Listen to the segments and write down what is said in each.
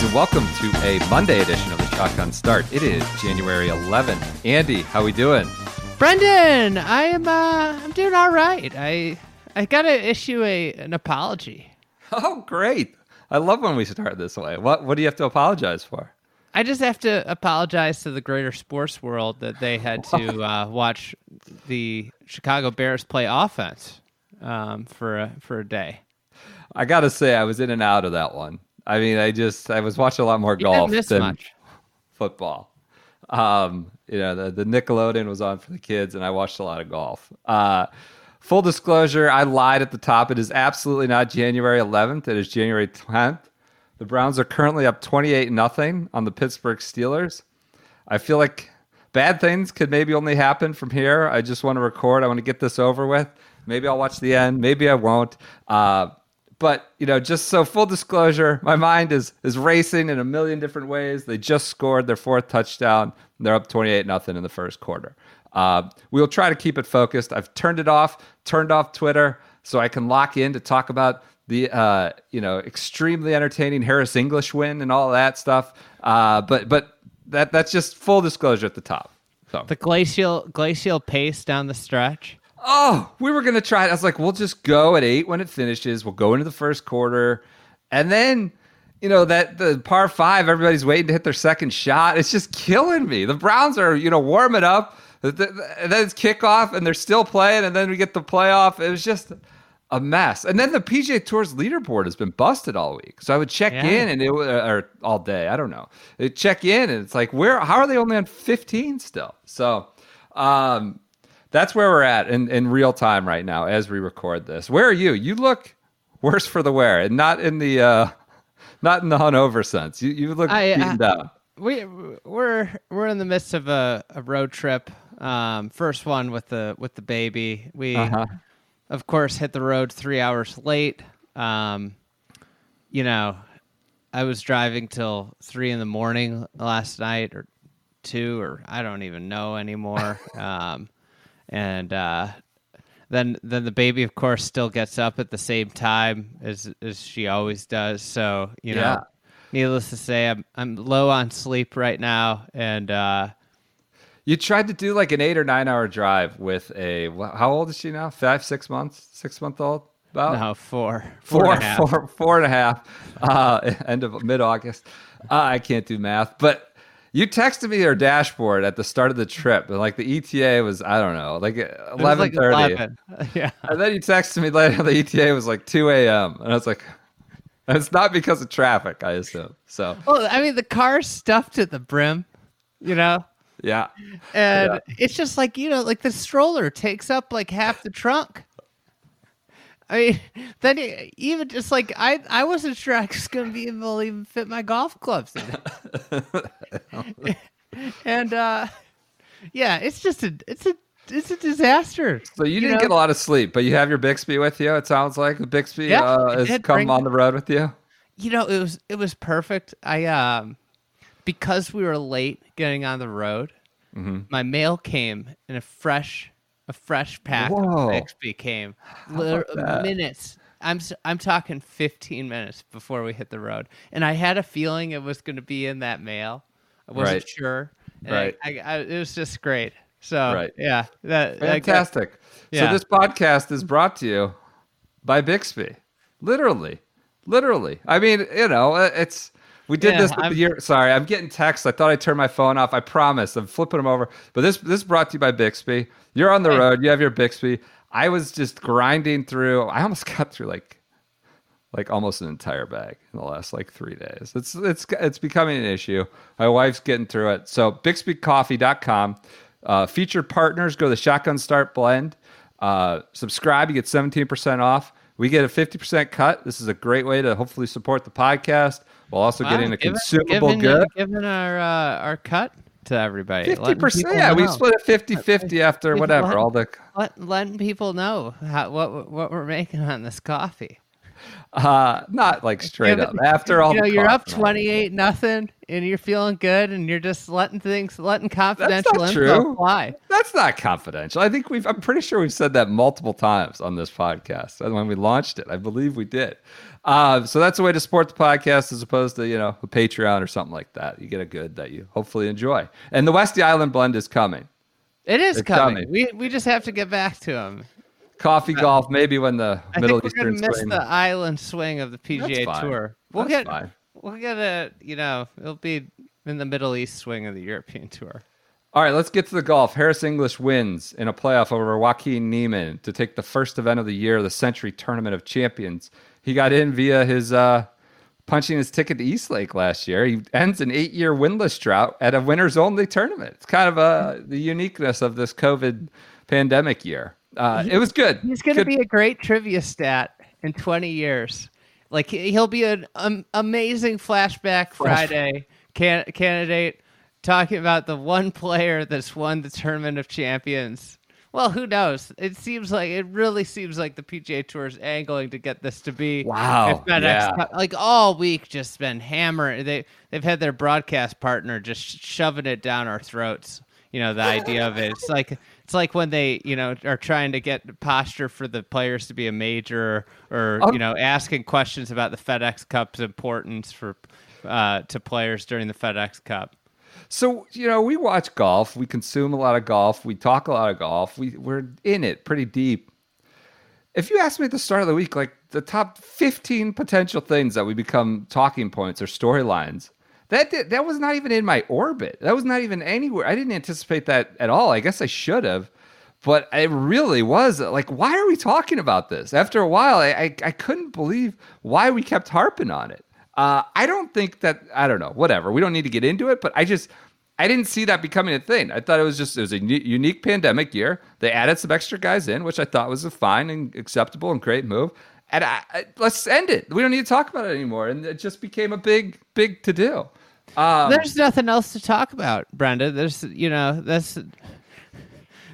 Greetings and welcome to a Monday edition of the Shotgun Start. It is January 11th. Andy, how are we doing? Brendan, I am uh I'm doing all right. I I got to issue a an apology. Oh, great. I love when we start this way. What what do you have to apologize for? I just have to apologize to the greater sports world that they had to uh, watch the Chicago Bears play offense um, for a, for a day. I got to say I was in and out of that one. I mean, I just I was watching a lot more golf than much. football. Um, you know, the, the Nickelodeon was on for the kids, and I watched a lot of golf. Uh, full disclosure, I lied at the top. It is absolutely not January 11th. It is January 10th. The Browns are currently up 28 nothing on the Pittsburgh Steelers. I feel like bad things could maybe only happen from here. I just want to record. I want to get this over with. Maybe I'll watch the end. Maybe I won't. Uh, but you know, just so full disclosure, my mind is is racing in a million different ways. They just scored their fourth touchdown. They're up 28 nothing in the first quarter. Uh, we'll try to keep it focused. I've turned it off, turned off Twitter, so I can lock in to talk about the uh, you know extremely entertaining Harris English win and all that stuff. Uh, but but that that's just full disclosure at the top. So The glacial glacial pace down the stretch. Oh, we were gonna try it. I was like, we'll just go at eight when it finishes. We'll go into the first quarter, and then you know that the par five, everybody's waiting to hit their second shot. It's just killing me. The Browns are you know warming up, and then it's kickoff, and they're still playing, and then we get the playoff. It was just a mess. And then the PGA Tour's leaderboard has been busted all week. So I would check Yeah. in, and it or all day. I don't know. I'd check in, and it's like, where? How are they only on fifteen still? So. Um, that's where we're at in, in real time right now as we record this. Where are you? You look worse for the wear, and not in the uh, not in the hungover sense. You you look I, beaten uh, down. We we're we're in the midst of a, a road trip. Um, first one with the with the baby. We Uh-huh. of course hit the road three hours late. Um, you know, I was driving till three in the morning last night or two or I don't even know anymore. um, and uh, then then the baby of course still gets up at the same time as as she always does. So you know, Yeah. needless to say, I'm I'm low on sleep right now, and uh, You tried to do like an eight or nine hour drive with a how old is she now? Five, six months, six month old. About no four four, and a half. four, four and a half. Uh, end of mid August. Uh, I can't do math, but you texted me your dashboard at the start of the trip, and like the ETA was I don't know, like uh, was eleven like thirty. yeah. And then you texted me later. The ETA was like two a.m. and I was like, it's not because of traffic, I assume. So Well, I mean, the car's stuffed to the brim, you know, yeah, and Yeah. it's just like you know, like the stroller takes up like half the trunk. I mean, then even just like I, I wasn't sure I was going to be able to even fit my golf clubs in and uh, yeah, it's just a, it's a, it's a disaster. so you didn't know? get a lot of sleep, but you have your Bixby with you. It sounds like the Bixby Yeah, uh, has come on the road with you. You know, it was it was perfect. I um because we were late getting on the road, Mm-hmm. my mail came in a fresh a fresh pack Whoa. of Bixby came minutes. I'm I'm talking 15 minutes before we hit the road, and I had a feeling it was going to be in that mail. I wasn't Right. sure. And Right. I, I, it was just great. So Right. yeah, that that got- Fantastic. So this podcast is brought to you by Bixby. Literally, literally. I mean, you know, it's. We did Yeah, this the year. Sorry, I'm getting texts. I thought I turned my phone off. I promise. I'm flipping them over. But this this brought to you by Bixby. You're on the road. You have your Bixby. I was just grinding through. I almost got through like like almost an entire bag in the last like three days. It's it's it's becoming an issue. My wife's getting through it. So BixbyCoffee.com. Uh, featured partners go to the Shotgun Start Blend. Uh, subscribe, you get 17% off. We get a 50% cut. This is a great way to hopefully support the podcast while also Wow, getting a giving- consumable giving, good. uh, giving our uh, our cut to everybody. Fifty letting percent. people Yeah, we split it 50-50 after whatever. let- All the Let, letting people know how, what what we're making on this coffee. uh not like straight Give up. After all you know, you're up cost and all that. twenty eight nothing, and you're feeling good, and you're just letting things, letting That's confidential not info true. fly. That's not confidential. I think we've I'm pretty sure we've said that multiple times on this podcast. And when we launched it, I believe we did. Uh, so that's a way to support the podcast as opposed to, you know, a Patreon or something like that. You get a good that you hopefully enjoy. And the Westy Island blend is coming. It is coming. coming. We we just have to get back to him. Coffee golf, maybe when the I Middle think we're Eastern gonna miss swing. the island swing of the PGA. Tour. We'll That's get fine. we'll get a you know it'll be in the Middle East swing of the European Tour. All right, let's get to the golf. Harris English wins in a playoff over Joaquin Niemann to take the first event of the year, the Sentry Tournament of Champions. He got in via his uh, punching his ticket to East Lake last year. He ends an eight-year winless drought at a winners-only tournament. It's kind of uh, the uniqueness of this COVID pandemic year. Uh, it was good. He's going to be a great trivia stat in 20 years. Like he- he'll be an um, amazing flashback Friday can- candidate talking about the one player that's won the tournament of champions. Well, who knows? It seems like it really seems like the PGA Tour is angling to get this to be Wow, FedEx yeah. Like all week just been hammering. They they've had their broadcast partner just shoving it down our throats. You know the idea of it. It's like it's like when they you know are trying to get posture for the players to be a major, or Oh. you know asking questions about the FedEx Cup's importance for uh, to players during the FedEx Cup. So you know, we watch golf. We consume a lot of golf. We talk a lot of golf. We we're in it pretty deep. If you ask me at the start of the week, like the top fifteen potential things that we become talking points or storylines, that did, that was not even in my orbit. That was not even anywhere. I didn't anticipate that at all. I guess I should have, but it really was like, why are we talking about this? After a while, I I, I couldn't believe why we kept harping on it. Uh, I don't think that I don't know. Whatever. We don't need to get into it, but I just I didn't see that becoming a thing. I thought it was just it was a unique pandemic year. They added some extra guys in, which I thought was a fine and acceptable and great move. And I, I, let's end it. We don't need to talk about it anymore. And it just became a big, big to do. Um, There's nothing else to talk about, Brenda. There's you know that's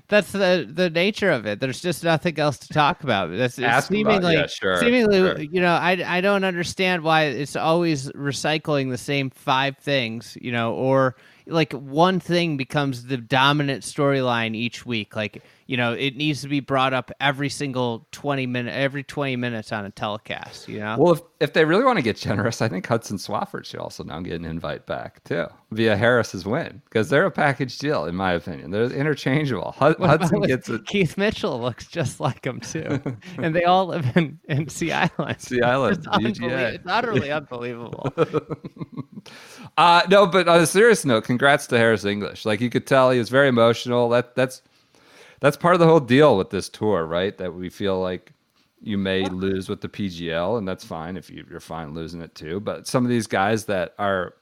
that's the the nature of it. There's just nothing else to talk about. That's Ask about- seemingly yeah, sure, seemingly sure. you know I I don't understand why it's always recycling the same five things, you know, or like one thing becomes the dominant storyline each week. Like you know, it needs to be brought up every single twenty minute, every twenty minutes on a telecast. You know, Well, if, if they really want to get generous, I think Hudson Swafford should also now get an invite back too via Harris's win because they're a package deal, in my opinion. They're interchangeable. Hud- Hudson gets it. Keith Mitchell looks just like him too, and they all live in, in Sea Island. Sea Island, it's, unbelie- it's utterly unbelievable. Uh, no, but on a serious note, congrats to Harris English. Like you could tell, he was very emotional. That that's that's part of the whole deal with this tour, right? That we feel like you may lose with the PGL, and that's fine if you, you're fine losing it too. But some of these guys that are,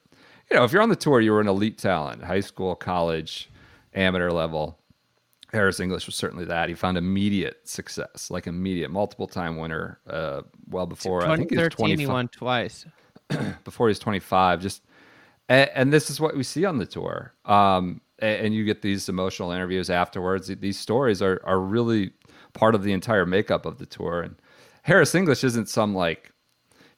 you know, if you're on the tour, you were an elite talent, high school, college, amateur level. Harris English was certainly that. He found immediate success, like immediate, multiple time winner. Uh, well before I think he was 2013, he won twice. before he's 25 just and, and this is what we see on the tour um and, you get these emotional interviews afterwards. These stories are are really part of the entire makeup of the tour. And harris english isn't some like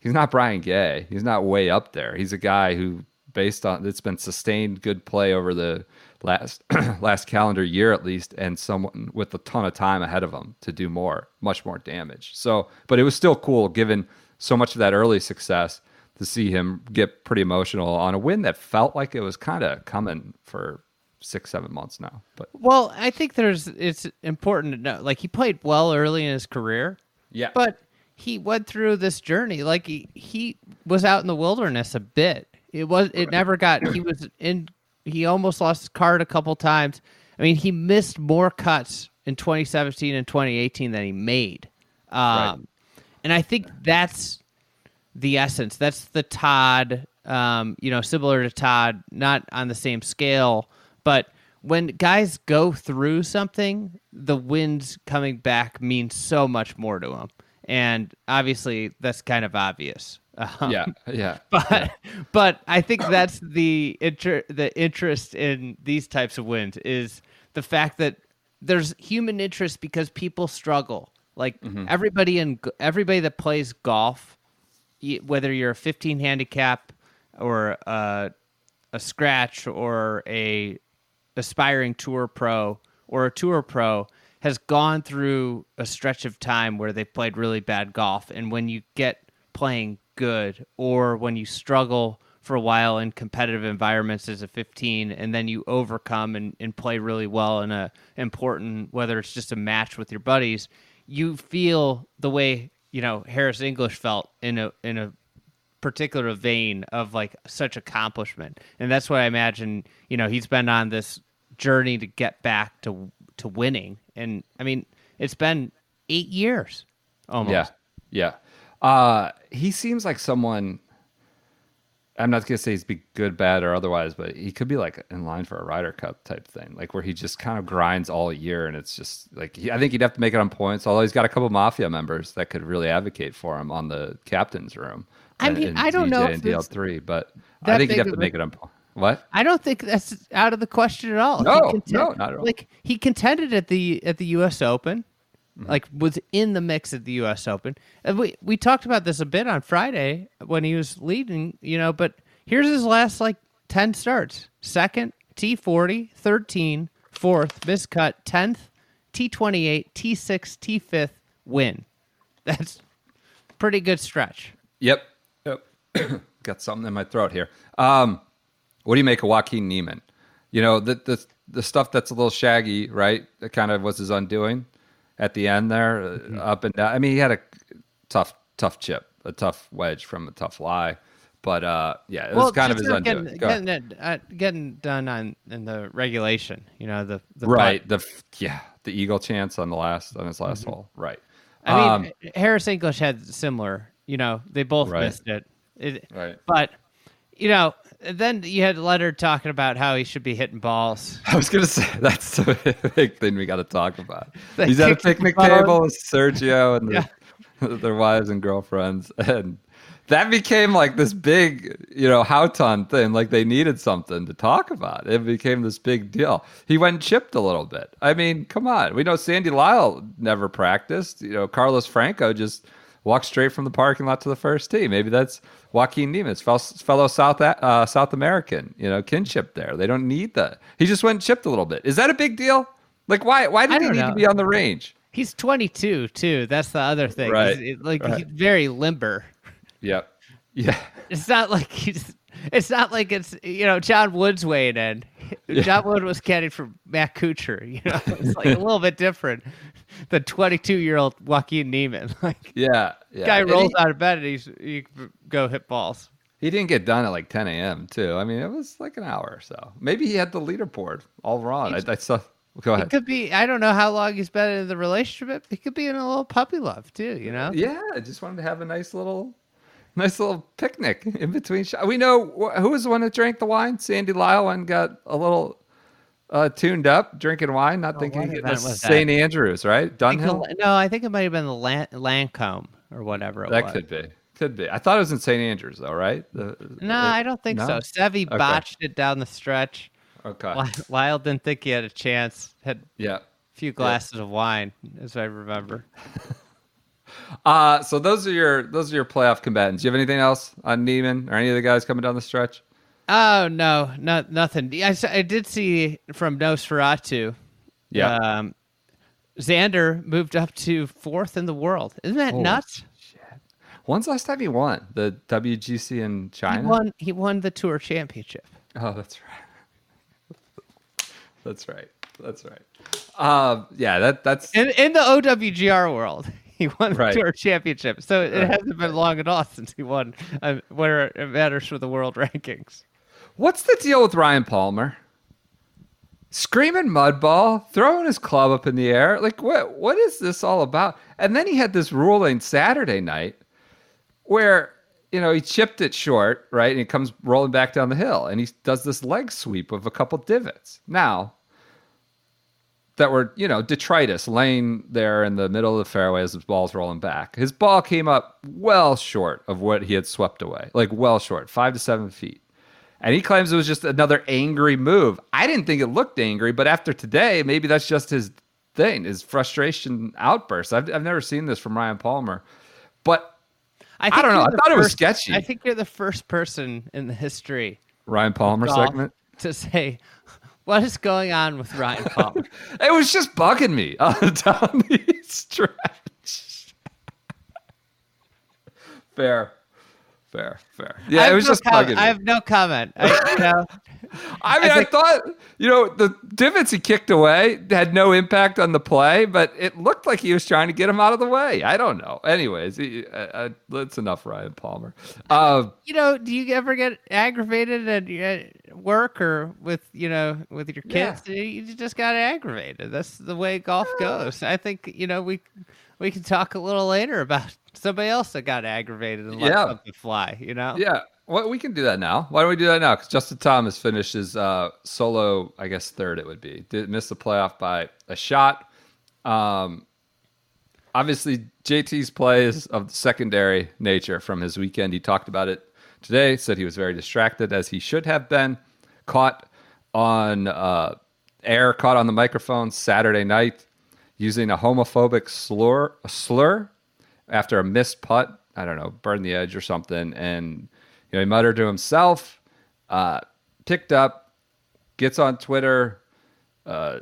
he's not brian gay. He's not way up there. He's a guy who based on it's been sustained good play over the last last calendar year at least and someone with a ton of time ahead of him to do more much more damage. So but it was still cool given so much of that early success to see him get pretty emotional on a win that felt like it was kind of coming for six seven months now but Well, I think there's it's important to know. Like he played well early in his career, yeah but he went through this journey. Like he, he was out in the wilderness a bit. It was it never got. He was in. He almost lost his card a couple times. I mean, he missed more cuts in 2017 and 2018 than he made. Um, And I think that's the essence. That's the Todd, um, you know, similar to Todd, not on the same scale, but when guys go through something, the wins coming back means so much more to them. And obviously, that's kind of obvious. Um, Yeah, yeah. but but I think that's the inter- the interest in these types of wins is the fact that there's human interest because people struggle. Like everybody in everybody that plays golf, whether you're a 15 handicap or a, a scratch or a aspiring tour pro or a tour pro has gone through a stretch of time where they've played really bad golf. And when you get playing good or when you struggle for a while in competitive environments as a 15 and then you overcome and, and play really well in a important whether it's just a match with your buddies you feel the way you know harris english felt in a in a particular vein of like such accomplishment. And that's what i imagine you know he's been on this journey to get back to to winning and i mean it's been eight years almost Yeah, yeah. Uh, he seems like someone. I'm not gonna say he's be good, bad, or otherwise, but he could be like in line for a Ryder Cup type thing, like where he just kind of grinds all year, and it's just like he, I think he'd have to make it on points. Although he's got a couple mafia members that could really advocate for him on the captain's room. I mean, and I don't know DJ if and DL3, but I think he'd have to a- make it on. po- What? I don't think that's out of the question at all. No, He no, not at all. Like he contended at the at the U.S. Open, Mm-hmm. like was in the mix at the U.S. Open. And we we talked about this a bit on Friday when he was leading, you know. But here's his last like ten starts: second, T 40 13, fourth, miscut, tenth, T twenty eight, T six, T fifth, win. That's pretty good stretch. Yep. Yep. Got something in my throat here. Um, what do you make of Joaquin Niemann? You know, the the the stuff that's a little shaggy, right? That kind of was his undoing at the end there, uh, Mm-hmm. up and down. I mean, he had a tough, tough chip, a tough wedge from a tough lie. But uh, yeah, it was kind of his not undoing. Getting, getting, it, uh, getting done on in the regulation, you know the, the right. putt. The yeah, the eagle chance on the last on his last hole. Right. Mm-hmm. I Um, mean, Harris English had similar. You know, they both Right. missed it. it. Right. But you know, then you had Leonard talking about how he should be hitting balls. I was gonna say that's the big thing we got to talk about. He's at a picnic table with Sergio and Yeah. their, their wives and girlfriends, and that became like this big, you know, Houghton thing. Like they needed something to talk about. It became this big deal. He went and chipped a little bit. I mean, come on. We know Sandy Lyle never practiced. You know, Carlos Franco just walked straight from the parking lot to the first tee. Maybe that's Joaquin Niemann's fellow South uh, South American, you know, kinship there. They don't need that. He just went and chipped a little bit. Is that a big deal? Like, why? Why did he need know. to be on the range? He's 22 too. That's the other thing. Right. He's, like Right. he's very limber. Yep. Yeah. It's not like he's. It's not like it's you know John Wood's weighing in. John Wood was caddying for Matt Kuchar. You know, it's like a little bit different than 22 year old Joaquin Niemann. Like Yeah. yeah. guy And rolls he, out of bed and he's you go hit balls. he didn't get done at like 10 a.m. too. I mean, it was like an hour or so. Maybe he had the leaderboard all wrong. I, I saw. Go It ahead. could be. I don't know how long he's been in the relationship. He could be in a little puppy love too. You know. Yeah, I just wanted to have a nice little, nice little picnic in between. Shots. We know who was the one that drank the wine. Sandy Lyle and got a little uh, tuned up, drinking wine, not thinking what he was? St. Andrews, right? I Dunhill. the- no, I think it might have been the Lan- Lancome or whatever it That was. could be, could be. I thought it was in St. Andrews, though, right? The- No, it- I don't think no? so. Seve Okay. botched it down the stretch. Okay. Lyle didn't think he had a chance. Had Yeah. a few glasses of wine, as I remember. Uh, so those are your those are your playoff combatants. Do you have anything else on Niemann or any of the guys coming down the stretch? Oh no, no, nothing. I did see from Nosferatu. Yeah. Um, Xander moved up to fourth in the world. Isn't that Holy nuts? When's the last time he won the WGC in China? He won. He won the tour championship. Oh, that's right. that's right. That's right. Um, yeah, that that's In in the OWGR world, he won the Right. tour championship. So it hasn't been long at all since he won uh, where it matters for the world rankings. what's the deal with Ryan Palmer? Screaming mudball, throwing his club up in the air. Like what what is this all about? And then he had this ruling Saturday night where you know he chipped it short, right? And he comes rolling back down the hill and he does this leg sweep of a couple divots. Now, that were, you know, detritus laying there in the middle of the fairway as the ball's rolling back. His ball came up well short of what he had swept away, like well short, five to seven feet. And he claims it was just another angry move. I didn't think it looked angry, but after today, maybe that's just his thing, his frustration outburst. I've, I've never seen this from Ryan Palmer. But I, don't know. I thought it was sketchy. I think you're the first person in the history Ryan Palmer segment. to say, "What is going on with Ryan Palmer?" It was just bugging me on uh, down the stretch. fair, fair, fair. Yeah, it was just com- bugging me. I have no comment. I, you know, I mean, I, think- thought you know the divots he kicked away had no impact on the play, but it looked like he was trying to get him out of the way. I don't know. Anyways, he, uh, uh, that's enough, Ryan Palmer. Uh, you know, do you ever get aggravated at at work or with you know with your kids? You just got aggravated. That's the way golf goes. I think you know we we can talk a little later about somebody else that got aggravated and let Yeah. something fly. You know, Yeah, well, we can do that now. Why don't we do that now? Because Justin Thomas finished his uh, solo, I guess third it would be. Did miss the playoff by a shot. Um, obviously, JT's play is of secondary nature from his weekend. He talked about it today. Said he was very distracted, as he should have been. Caught on uh, air, caught on the microphone Saturday night using a homophobic slur, a slur after a missed putt. I don't know, burn the edge or something, and you know he muttered to himself. Uh, picked up, gets on Twitter. Uh,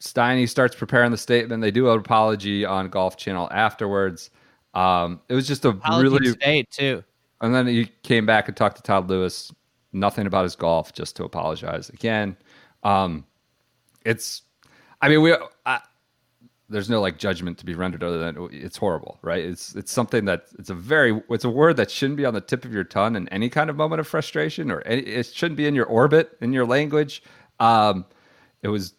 Steiny starts preparing the statement. They do an apology on Golf Channel afterwards. Um, it was just a Apology really, State too. and then he came back and talked to Todd Lewis. Nothing about his golf, just to apologize again. Um, it's, I mean, we, I, there's no like judgment to be rendered other than it's horrible, right? It's it's something that it's a very it's a word that shouldn't be on the tip of your tongue in any kind of moment of frustration, or any, it shouldn't be in your orbit in your language. Um, it was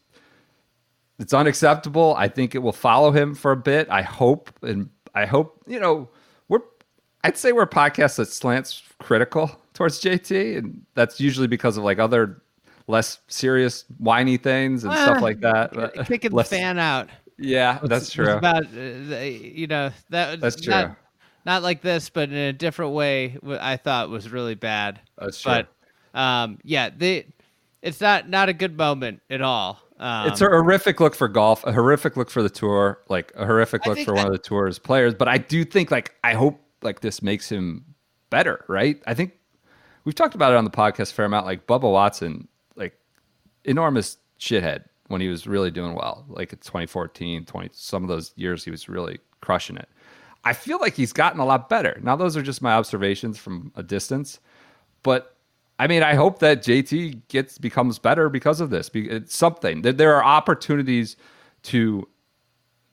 it's unacceptable. I think it will follow him for a bit. I hope, and I hope you know we're. I'd say we're a podcast that slants critical towards JT, and that's usually because of like other less serious whiny things and stuff Ah, like that. Kicking the fan out. Yeah, that's It's- true. It's about uh, you know that That's true. Not like this, but in a different way. I thought was really bad. That's true. But um, yeah, they, it's not not a good moment at all. Um, it's a horrific look for golf, a horrific look for the tour, like a horrific look for one of the tour's players. But I do think, like, I hope like this makes him better, right? I think we've talked about it on the podcast a fair amount. Like Bubba Watson, like enormous shithead when he was really doing well, like it's 2014, 20, some of those years he was really crushing it. I feel like he's gotten a lot better. Now, those are just my observations from a distance, but I mean, I hope that JT gets becomes better because of this. It's something. that There are opportunities to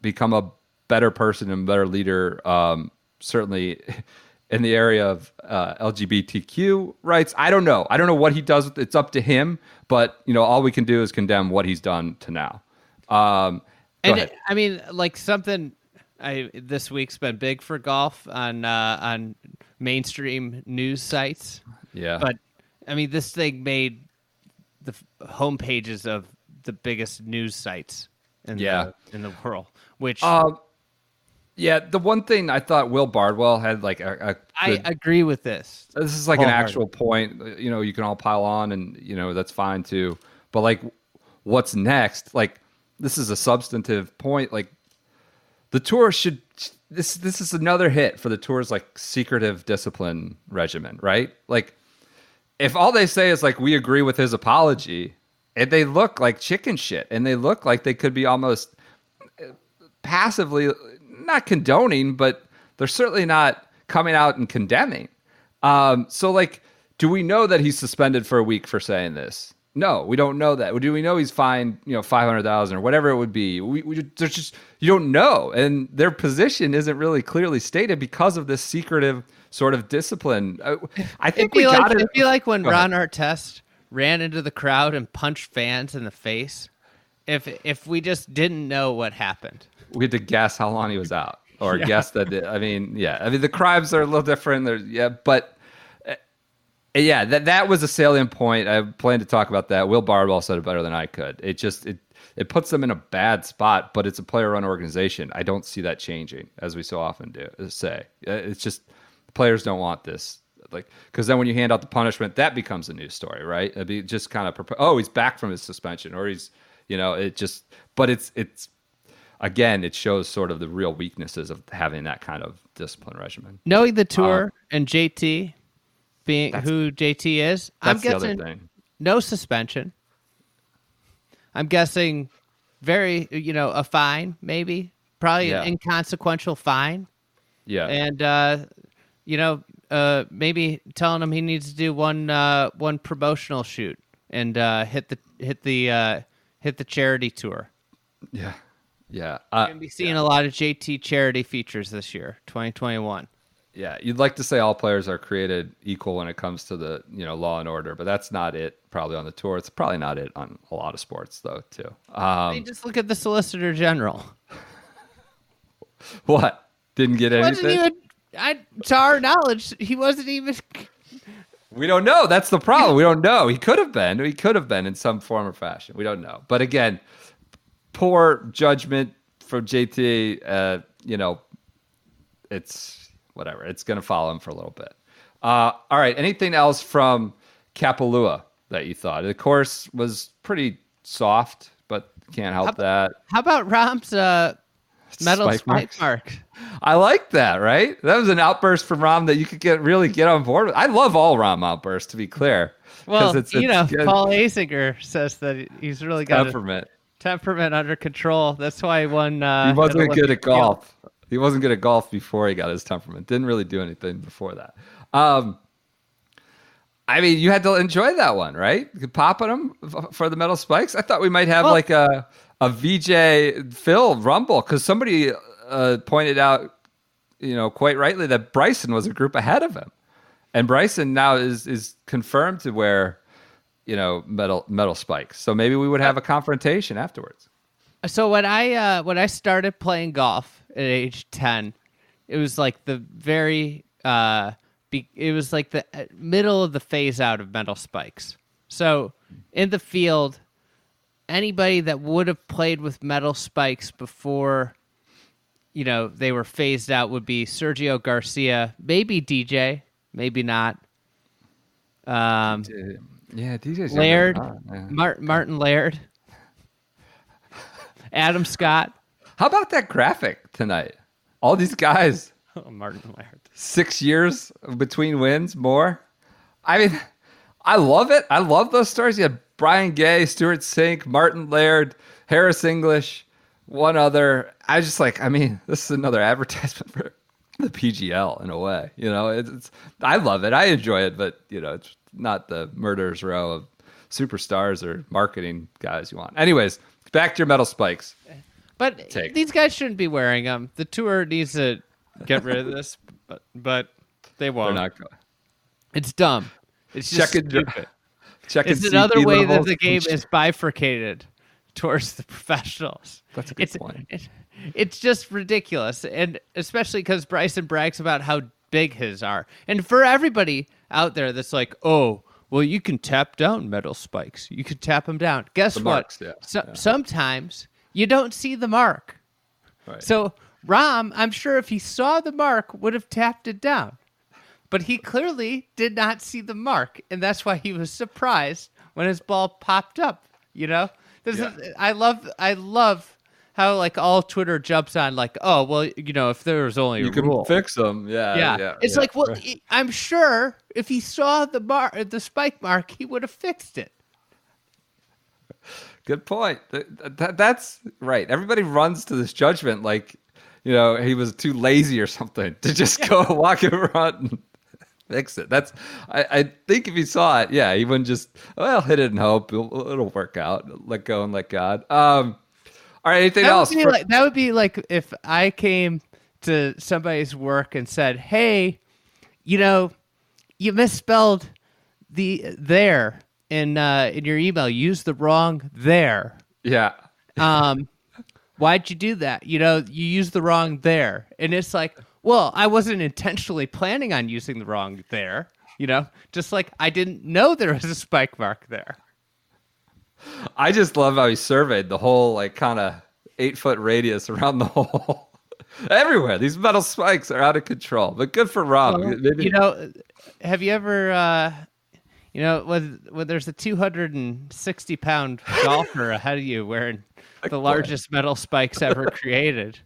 become a better person and better leader. Um, certainly, in the area of uh, LGBTQ rights, I don't know. I don't know what he does. It's up to him. But you know, all we can do is condemn what he's done to now. Um, and it- I mean, like something. I this week's been big for golf on uh, on mainstream news sites. yeah, But I mean, this thing made the home pages of the biggest news sites in Yeah. the in the world. Which Uh, yeah. The one thing I thought Will Bardwell had like a, a I good agree with this. this is like an actual point uh, you know you can all pile on and you know that's fine too but like what's next like this is a substantive point like the tour should this this is another hit for the tour's like secretive discipline regimen right like if all they say is like we agree with his apology and they look like chicken shit and they look like they could be almost uh, passively not condoning, but they're certainly not coming out and condemning. Um, so like, do we know that he's suspended for a week for saying this? No, we don't know that. Do we know he's fined, you know, five hundred thousand or whatever it would be? We, we there's just you don't know, and their position isn't really clearly stated because of this secretive sort of discipline. Uh, I think It'd we like, got it. it'd be like when Go ahead. Ron Artest ran into the crowd and punched fans in the face. If if we just didn't know what happened. We had to guess how long he was out or guess that i mean yeah i mean the crimes are a little different there's yeah but uh, yeah that that was a salient point i plan to talk about that will bardwell said it better than i could it just it it puts them in a bad spot. But it's a player-run organization. I don't see that changing, as we so often do say. Uh, It's just players don't want this. Like, because then when you hand out the punishment, that becomes a news story, right? It'd be just kind of, oh, he's back from his suspension, or he's, you know, it just. But it's it's again, it shows sort of the real weaknesses of having that kind of discipline regimen. Knowing the tour and JT being who JT is, I'm That's the other guessing no suspension. I'm guessing very, you know, a fine, maybe, probably Yeah. an inconsequential fine, Yeah, and uh, you know, uh, maybe telling him he needs to do one uh, one promotional shoot and uh, hit the hit the uh, hit the charity tour. yeah, yeah. We're Uh, gonna be seeing a lot of JT charity features this year, 2021. yeah, you'd like to say all players are created equal when it comes to the you know law and order, but that's not it. Probably on the tour, it's probably not it on a lot of sports though too. Um, just look at the Solicitor General. what didn't get wasn't anything? even I, to our knowledge, he wasn't even. We don't know. That's the problem. We don't know. He could have been. He could have been in some form or fashion. We don't know. But again, poor judgment from JT. Uh, you know, it's whatever. It's going to follow him for a little bit. Uh, all right. Anything else from Kapalua that you thought? The course was pretty soft, but can't help that. How about Rahm's uh, metal Spike spike, mark? I like that, right? That was an outburst from Rahm that you could get really get on board with. I love all Rahm outbursts, to be clear. Well, it's- you it's know, good Paul Azinger says that he's really got a temperament. under control. That's why he won. Uh, he wasn't good at golf. He wasn't good at golf before he got his temperament. Didn't really do anything before that. Um, I mean, you had to enjoy that one, right? Popping them for the metal spikes. I thought we might have Well- like a a VJ Phil Rumble because somebody uh, pointed out, you know, quite rightly that Bryson was a group ahead of him, and Bryson now is is confirmed to wear, you know, metal metal spikes. So maybe we would have a confrontation afterwards. So when I uh, when I started playing golf at age ten, it was like the very uh, be- it was like the uh, middle of the phase out of metal spikes. So in the field, anybody that would have played with metal spikes before, you know, they were phased out would be Sergio Garcia, maybe DJ, maybe not. Um, Yeah, DJ's Laird, younger than us, yeah. Mar- Martin Laird, Adam Scott. How about that graphic tonight? All these guys, Oh, Martin Laird. six years between wins, more. I mean, I love it. I love those stories. You had Brian Gay, Stewart Cink, Martin Laird, Harris English, one other. I just like, I mean, this is another advertisement for the PGL in a way. You know, it's, it's I love it. I enjoy it, but you know, it's not the murderers row of superstars or marketing guys you want. Anyways, back to your metal spikes. But Take. these guys shouldn't be wearing them. The tour needs to get rid of this, but but they They're won't. going. It's dumb. It's just Check it. stupid. Check It's and another CP way that the game is bifurcated towards the professionals. That's a good it's, point. it- it's just ridiculous, and especially because Bryson brags about how big his are, and for everybody out there that's like, oh. Well, you can tap down metal spikes. You can tap them down. Guess The what? marks, yeah, So, yeah. Sometimes you don't see the mark. Right. So Rahm, I'm sure if he saw the mark, would have tapped it down. But he clearly did not see the mark, and that's why he was surprised when his ball popped up. You know, this Yeah. is I love I love how like all Twitter jumps on like, oh well, you know, if there was only you a can rule. fix them. Yeah, yeah. yeah. it's yeah. like, well, Right. he- I'm sure if he saw the bar, the spike mark, he would have fixed it. good point. Th- th- that's right. Everybody runs to this judgment like, you know, he was too lazy or something to just go walk in front and fix it. That's, I, I think if he saw it, yeah, he wouldn't just, well, hit it and hope it'll, it'll work out. Let go and let God. Um, anything That else? for- like, that would be like if I came to somebody's work and said, "Hey, you know, you misspelled the there in uh, in your email. You used the wrong there. yeah. Um, why'd you do that? You know, you used the wrong there." And it's like, well, I wasn't intentionally planning on using the wrong there. You know, just like I didn't know there was a spike mark there. I just love how he surveyed the whole like kind of eight foot radius around the hole. Everywhere, these metal spikes are out of control. But good for Rob. Maybe- You know, have you ever, uh, you know, when, when there's a 260 pound golfer ahead of you wearing the largest metal spikes ever created?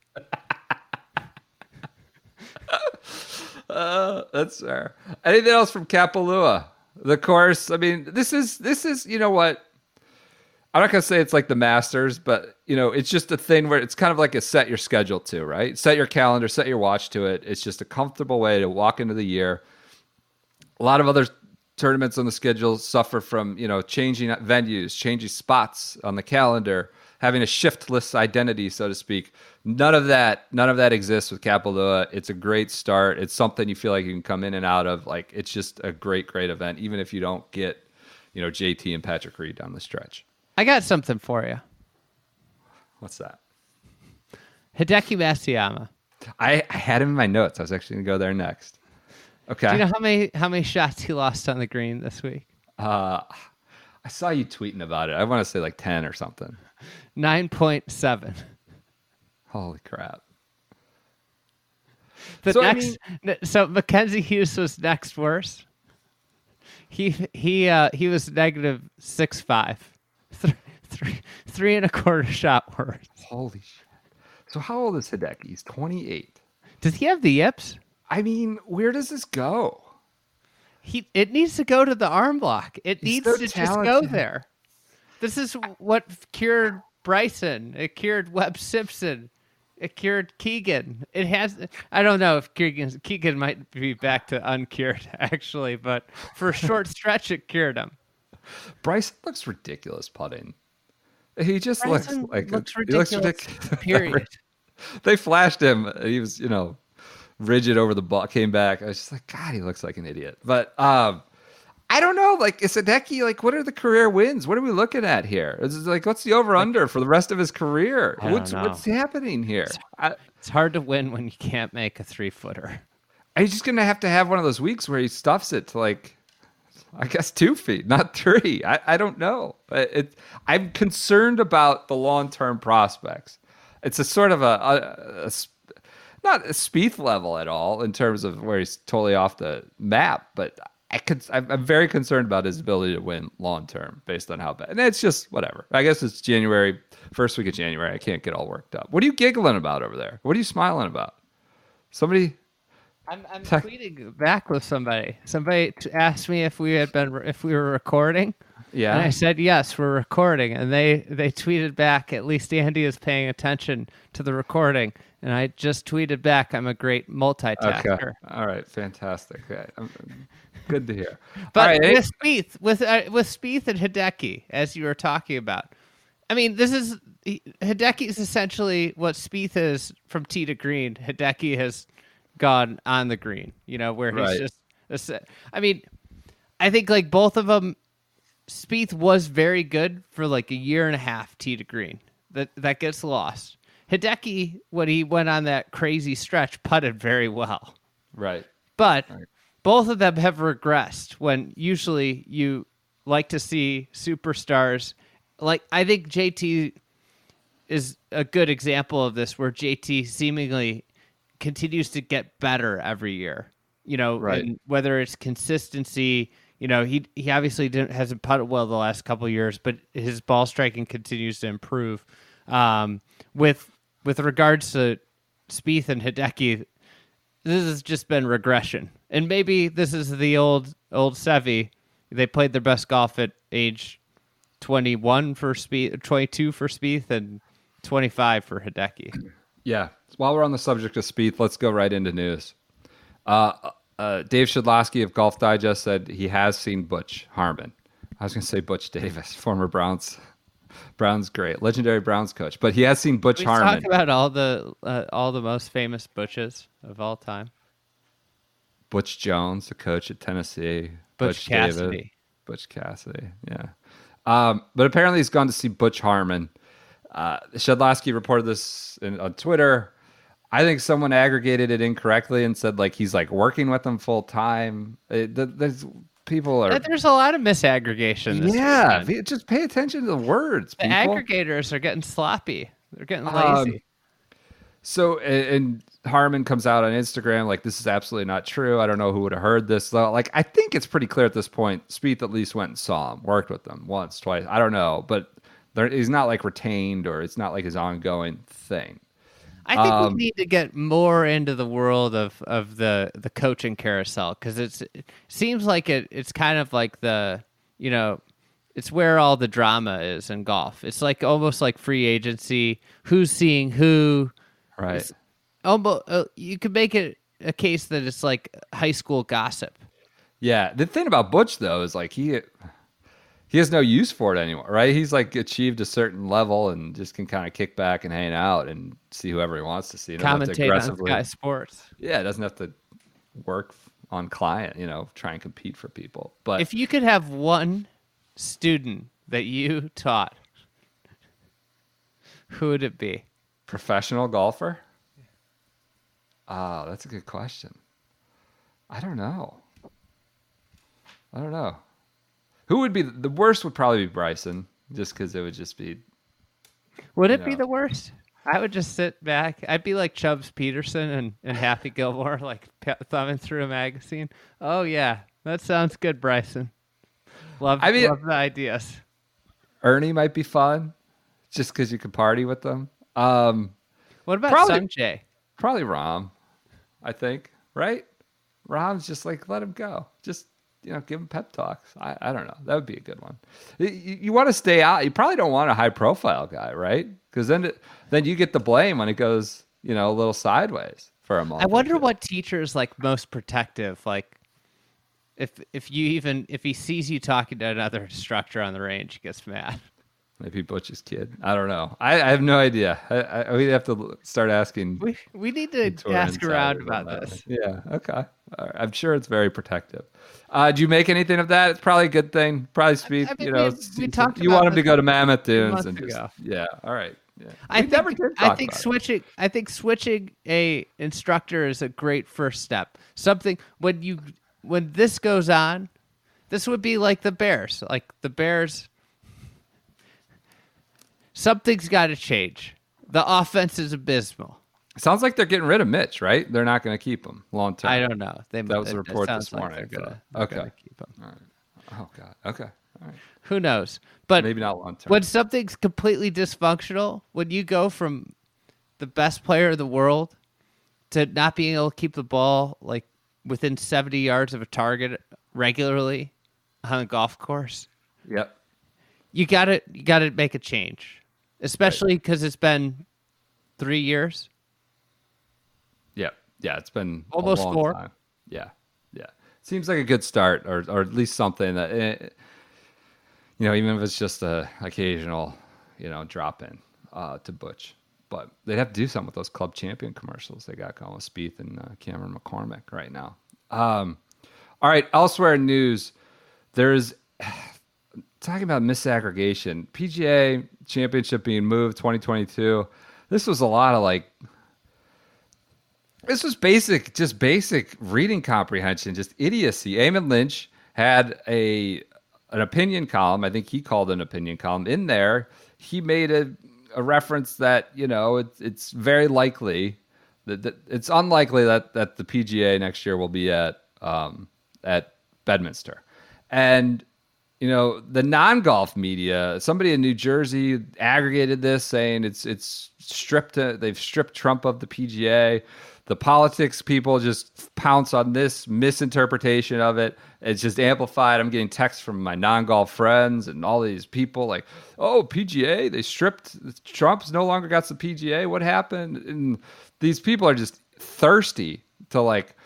Uh, that's fair. Anything else from Kapalua? The course. I mean, this is this is you know what. I'm not gonna say it's like the Masters, but you know, it's just a thing where it's kind of like a set your schedule to, right? Set your calendar, set your watch to it. It's just a comfortable way to walk into the year. A lot of other tournaments on the schedule suffer from you know changing venues, changing spots on the calendar, having a shiftless identity, so to speak. None of that, none of that exists with Kapalua. It's a great start. It's something you feel like you can come in and out of. Like it's just a great, great event, even if you don't get, you know, JT and Patrick Reed down the stretch. I got something for you. What's that? Hideki Matsuyama. I, I had him in my notes. I was actually gonna go there next. Okay. Do you know how many how many shots he lost on the green this week? uh, I saw you tweeting about it. I want to say like ten or something. Nine point seven. Holy crap! The So, I next, so Mackenzie Hughes was next worst. He he uh, he was negative six five, three, three, three and a quarter shot worse. Holy shit! So how old is Hideki? He's twenty eight. Does he have the yips? I mean, where does this go? He it needs to go to the armlock. It He's needs so to just go there. This is what cured Bryson. It cured Webb Simpson. It cured Keegan. It has. I don't know if Keegan Keegan might be back to uncured actually, but for a short stretch it cured him. Bryson looks ridiculous putting. He just Bryson looks like looks he looks ridiculous, ridiculous. period. they flashed him. He was, you know, rigid over the ball. Came back. I was just like, God, he looks like an idiot. But um, I don't know. Like, is Hideki like? What are the career wins? What are we looking at here? Is it like, what's the over under for the rest of his career? I don't what's know. what's happening here? I, It's hard to win when you can't make a three footer. he's just gonna have to have one of those weeks where he stuffs it to like, I guess two feet, not three. I, I don't know. It, I'm concerned about the long term prospects. It's a sort of a not a Spieth level at all in terms of where he's totally off the map, but I could I'm very concerned about his ability to win long term based on how bad. And it's just whatever. I guess it's January, first week of January. I can't get all worked up. What are you giggling about over there? What are you smiling about? Somebody I'm, I'm tweeting back with somebody. Somebody asked me if we had been if we were recording, Yeah. and I said yes, we're recording. And they they tweeted back, at least Andy is paying attention to the recording. And I just tweeted back, I'm a great multitasker. Okay. All right. Fantastic. I'm- good to hear. But right. with Spieth, with uh, with Spieth and Hideki, as you were talking about, I mean, this is Hideki is essentially what Spieth is from tee to green. Hideki has gone on the green, you know, where he's Right. just. I mean, I think like both of them, Spieth was very good for like a year and a half tee to green. That that gets lost. Hideki, when he went on that crazy stretch, putted very well. right. But both of them have regressed when usually you like to see superstars. Like, I think JT is a good example of this, where JT seemingly continues to get better every year. You know, Right. and whether it's consistency, you know, he he obviously didn't hasn't putted well the last couple of years, but his ball striking continues to improve. Um, with with regards to Spieth and Hideki, this has just been regression. And maybe this is the old old Seve. They played their best golf at age 21 for Spieth, 22 for Spieth, and 25 for Hideki. Yeah. While we're on the subject of Spieth, let's go right into news. Uh, uh, Dave Shedloski of Golf Digest said he has seen Butch Harmon. I was going to say Butch Davis, former Browns, Browns great, legendary Browns coach, but he has seen Butch We Harmon. talk about all the uh, all the most famous butches of all time. Butch Jones, the coach at Tennessee. Butch Davis. Cassidy. Butch Cassidy, yeah. Um, but apparently he's gone to see Butch Harmon. Uh, Shedloski reported this in, on Twitter. I think someone aggregated it incorrectly and said like he's like working with them full time. It- There's people are. There's a lot of misaggregation. Yeah, weekend. just pay attention to the words. the people. aggregators are getting sloppy. They're getting Um, lazy. So and, Harmon comes out on Instagram like this is absolutely not true. I don't know who would have heard this though. Like I think it's pretty clear at this point. Spieth at least went and saw him, worked with them once, twice. I don't know, but there, he's not like retained or it's not like his ongoing thing. I think um, we need to get more into the world of, of the, the coaching carousel because it's it seems like it it's kind of like the you know it's where all the drama is in golf. It's like almost like free agency. Who's seeing who? Right. It's almost uh, you could make it a case that it's like high school gossip. Yeah. The thing about Butch though is like he he has no use for it anymore, right? He's like achieved a certain level and just can kind of kick back and hang out and see whoever he wants to see. He doesn't have to Commentate on Sky Sports. Yeah, it doesn't have to work on client, you know, try and compete for people. But If you could have one student that you taught, who would it be? professional golfer? Oh, that's a good question. I don't know. I don't know. Who would be the worst? Would probably be Bryson, just because it would just be. Would it be the worst? I would just sit back. I'd be like Chubbs Peterson and, and Happy Gilmore, like thumbing through a magazine. Oh yeah, that sounds good, Bryson. Love, I mean- love the ideas. Ernie might be fun, just because you can party with them. Um, What about Probably- Sanjay? probably Rahm, I think. Right? Rahm's just like let him go. Just you know, give him pep talks. I, I don't know. That would be a good one. You, you want to stay out. You probably don't want a high profile guy, right? Because then it, then you get the blame when it goes you know a little sideways for a moment. I wonder what teacher's like most protective. Like, if if you even if he sees you talking to another instructor on the range, he gets mad. Maybe Butch's kid. I don't know. I, I have no idea. I, I, we'd have to start asking. We we need to ask around about this. Yeah. Okay. Right. I'm sure it's very protective. Uh, do you make anything of that? It's probably a good thing. Probably speak. I mean, you know, we- we talked you want him to go to Mammoth Dunes and just yeah. All right. Yeah. I think never did I think about it. switching I think switching a instructor is a great first step. Something when you when this goes on, this would be like the Bears. Like the Bears something's got to change. The offense is abysmal. Sounds like they're getting rid of Mitch, right? They're not going to keep him long term. I don't know. They, That was the report this morning, they're gonna- okay. keep him. Oh God. Okay. All right. Who knows? But Maybe not long term. when something's completely dysfunctional, when you go from the best player in the world to not being able to keep the ball like within 70 yards of a target regularly on a golf course, Yep. you got to you got to make a change. Especially cuz it's been 3 years. Yeah, Yeah. It's been Almost four. time. Yeah. Yeah. Seems like a good start, or or at least something that eh, you know, even if it's just a occasional, you know, drop in uh, to Butch. But they'd have to do something with those club champion commercials they got going with Spieth and uh, Cameron McCormick right now. Um, all right, elsewhere news, there's talking about misaggregation. PGA Championship being moved 2022. This was a lot of like this was basic, just basic reading comprehension, just idiocy. Eamon Lynch had a an opinion column. I think he called an opinion column. In there, he made a, a reference that you know it's it's very likely that, that it's unlikely that that the PGA next year will be at um, at Bedminster, and you know the non-golf media somebody in new jersey aggregated this saying it's it's stripped uh, they've stripped trump of the pga the politics people just pounce on this misinterpretation of it. It's just amplified. I'm getting texts from my non-golf friends and all these people like oh pga they stripped trump's no longer got the pga what happened? And these people are just thirsty to like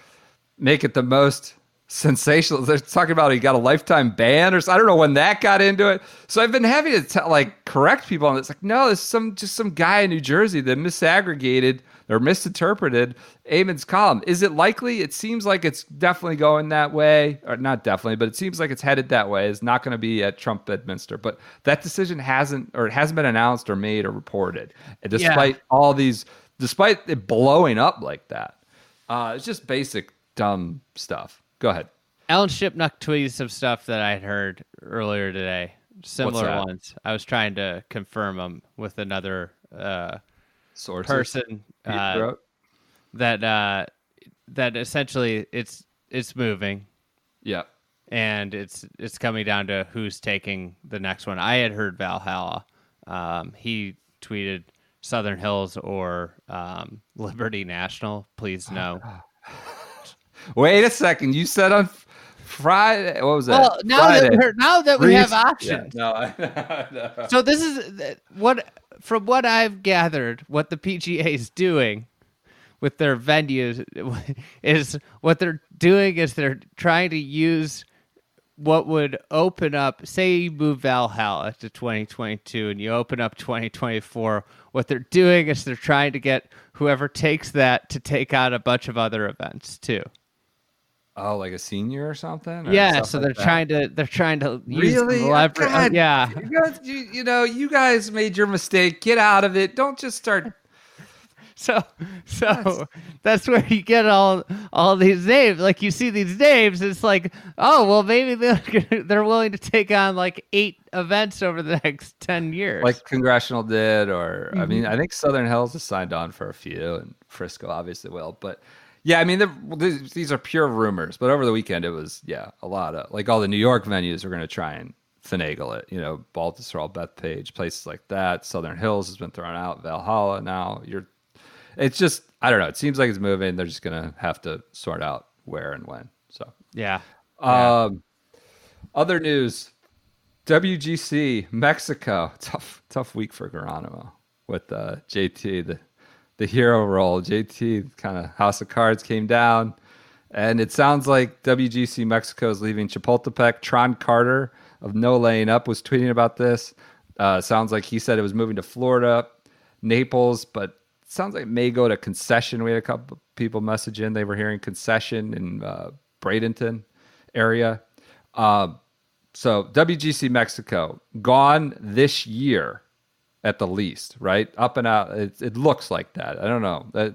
make it the most sensational. They're talking about he got a lifetime ban or so. I don't know when that got into it. So I've been having to tell, like correct people on. It's like no, it's some just some guy in New Jersey that misaggregated or misinterpreted Eamon's column. Is it likely? It seems like it's definitely going that way, or not definitely, but it seems like it's headed that way. It's not going to be at Trump Bedminster, but that decision hasn't or it hasn't been announced or made or reported. And despite all these, despite it blowing up like that, uh, it's just basic dumb stuff. Go ahead. Alan Shipnuck tweeted some stuff that I had heard earlier today. Similar ones. I was trying to confirm them with another uh, Sources. person uh, that uh, that essentially it's it's moving Yeah. and it's it's coming down to who's taking the next one. I had heard Valhalla. Um, he tweeted Southern Hills or um, Liberty National. Please no. Wait a second. You said on Friday. What was that? Well, now that Friday. we're, now that we have options. Yeah, no, no. So this is uh, what from what I've gathered, what the PGA is doing with their venues is what they're doing is they're trying to use what would open up say you move Valhalla to 2022 and you open up 2024 what they're doing is they're trying to get whoever takes that to take on a bunch of other events too. Oh, like a senior or something? or yeah, so they're that? trying to they're trying to use Really? God, yeah. You, guys, you, you know, you guys made your mistake. Get out of it. Don't just start. So, so that's where you get all all these names. Like you see these names, it's like, oh well, maybe they're they're willing to take on like eight events over the next ten years. like congressional did or i mean Mm-hmm. i think southern hills has signed on for a few and frisco obviously will but yeah i mean they're- these these are pure rumors but over the weekend it was yeah a lot of like all the new york venues are going to try and finagle it you know baltusrol bethpage places like that southern hills has been thrown out valhalla now you're it's just i don't know it seems like it's moving they're just going to have to sort out where and when so yeah, um, other news: WGC Mexico. Tough, tough week for Geronimo with uh, JT, the the hero role. JT kind of House of Cards came down, and it sounds like WGC Mexico is leaving Chapultepec. Tron Carter of No Laying Up was tweeting about this. Uh, sounds like he said it was moving to Florida, Naples, but sounds like may go to concession. We had a couple people message in; they were hearing concession in uh, Bradenton area. Uh, so WGC Mexico gone this year at the least, right? Up and out. It, it looks like that. I don't know. That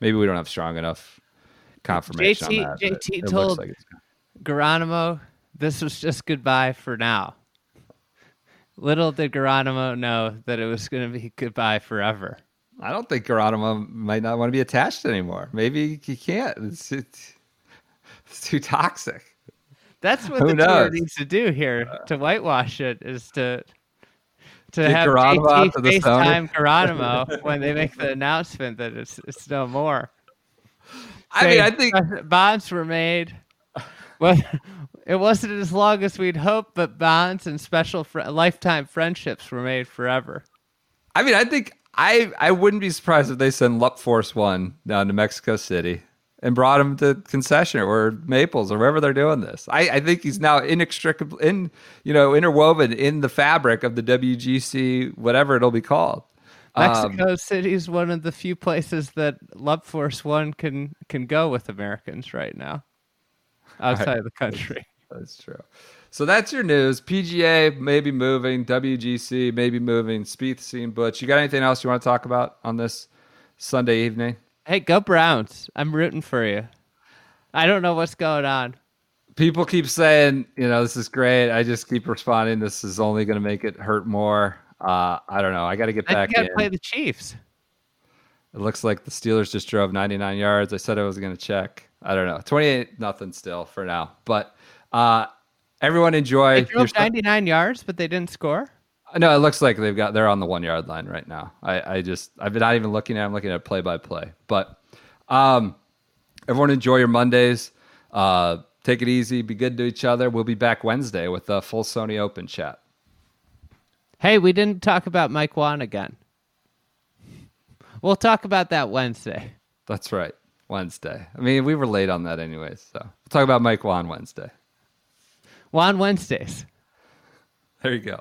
maybe we don't have strong enough confirmation JT on that. JT told like Geronimo, this was just goodbye for now. Little did Geronimo know that it was going to be goodbye forever. I don't think Geronimo might not want to be attached anymore. Maybe he can't. It's, it's, it's too toxic. That's what Who the tour needs to do here uh, to whitewash it is to to Get have Geronimo JT to. FaceTime Geronimo when they make the announcement that it's it's no more. I mean, I think bonds were made. Well, it wasn't as long as we'd hoped, but bonds and special fr- lifetime friendships were made forever. I mean, I think I I wouldn't be surprised if they send Lup Force One down to Mexico City and brought him to concession or Naples or wherever they're doing this. I, I think he's now inextricable in you know interwoven in the fabric of the WGC whatever it'll be called. Um, Mexico City is one of the few places that Love Force One can can go with Americans right now, outside of the country. That's true. So that's your news. PGA maybe moving, WGC maybe moving, Spieth seen Butch. You got anything else you want to talk about on this Sunday evening? Hey, go Browns! I'm rooting for you. I don't know what's going on. people keep saying, you know, this is great. I just keep responding. This is only going to make it hurt more. Uh, I don't know. I got to get I back I in. play the Chiefs. It looks like the Steelers just drove 99 yards. I said I was going to check. I don't know. 28 nothing still for now. But uh, everyone enjoy. They drove Sun- 99 yards, but they didn't score. No, it looks like they've got they're on the one yard line right now. I, I just I've been not even looking at. I'm looking at play by play. But um, everyone enjoy your Mondays. Uh, take it easy. Be good to each other. We'll be back Wednesday with a full Sony Open chat. Hey, we didn't talk about Mike Whan again. We'll talk about that Wednesday. That's right. Wednesday. I mean, we were late on that anyways. So we'll talk about Mike Whan Wednesday. Juan Wednesdays. There you go.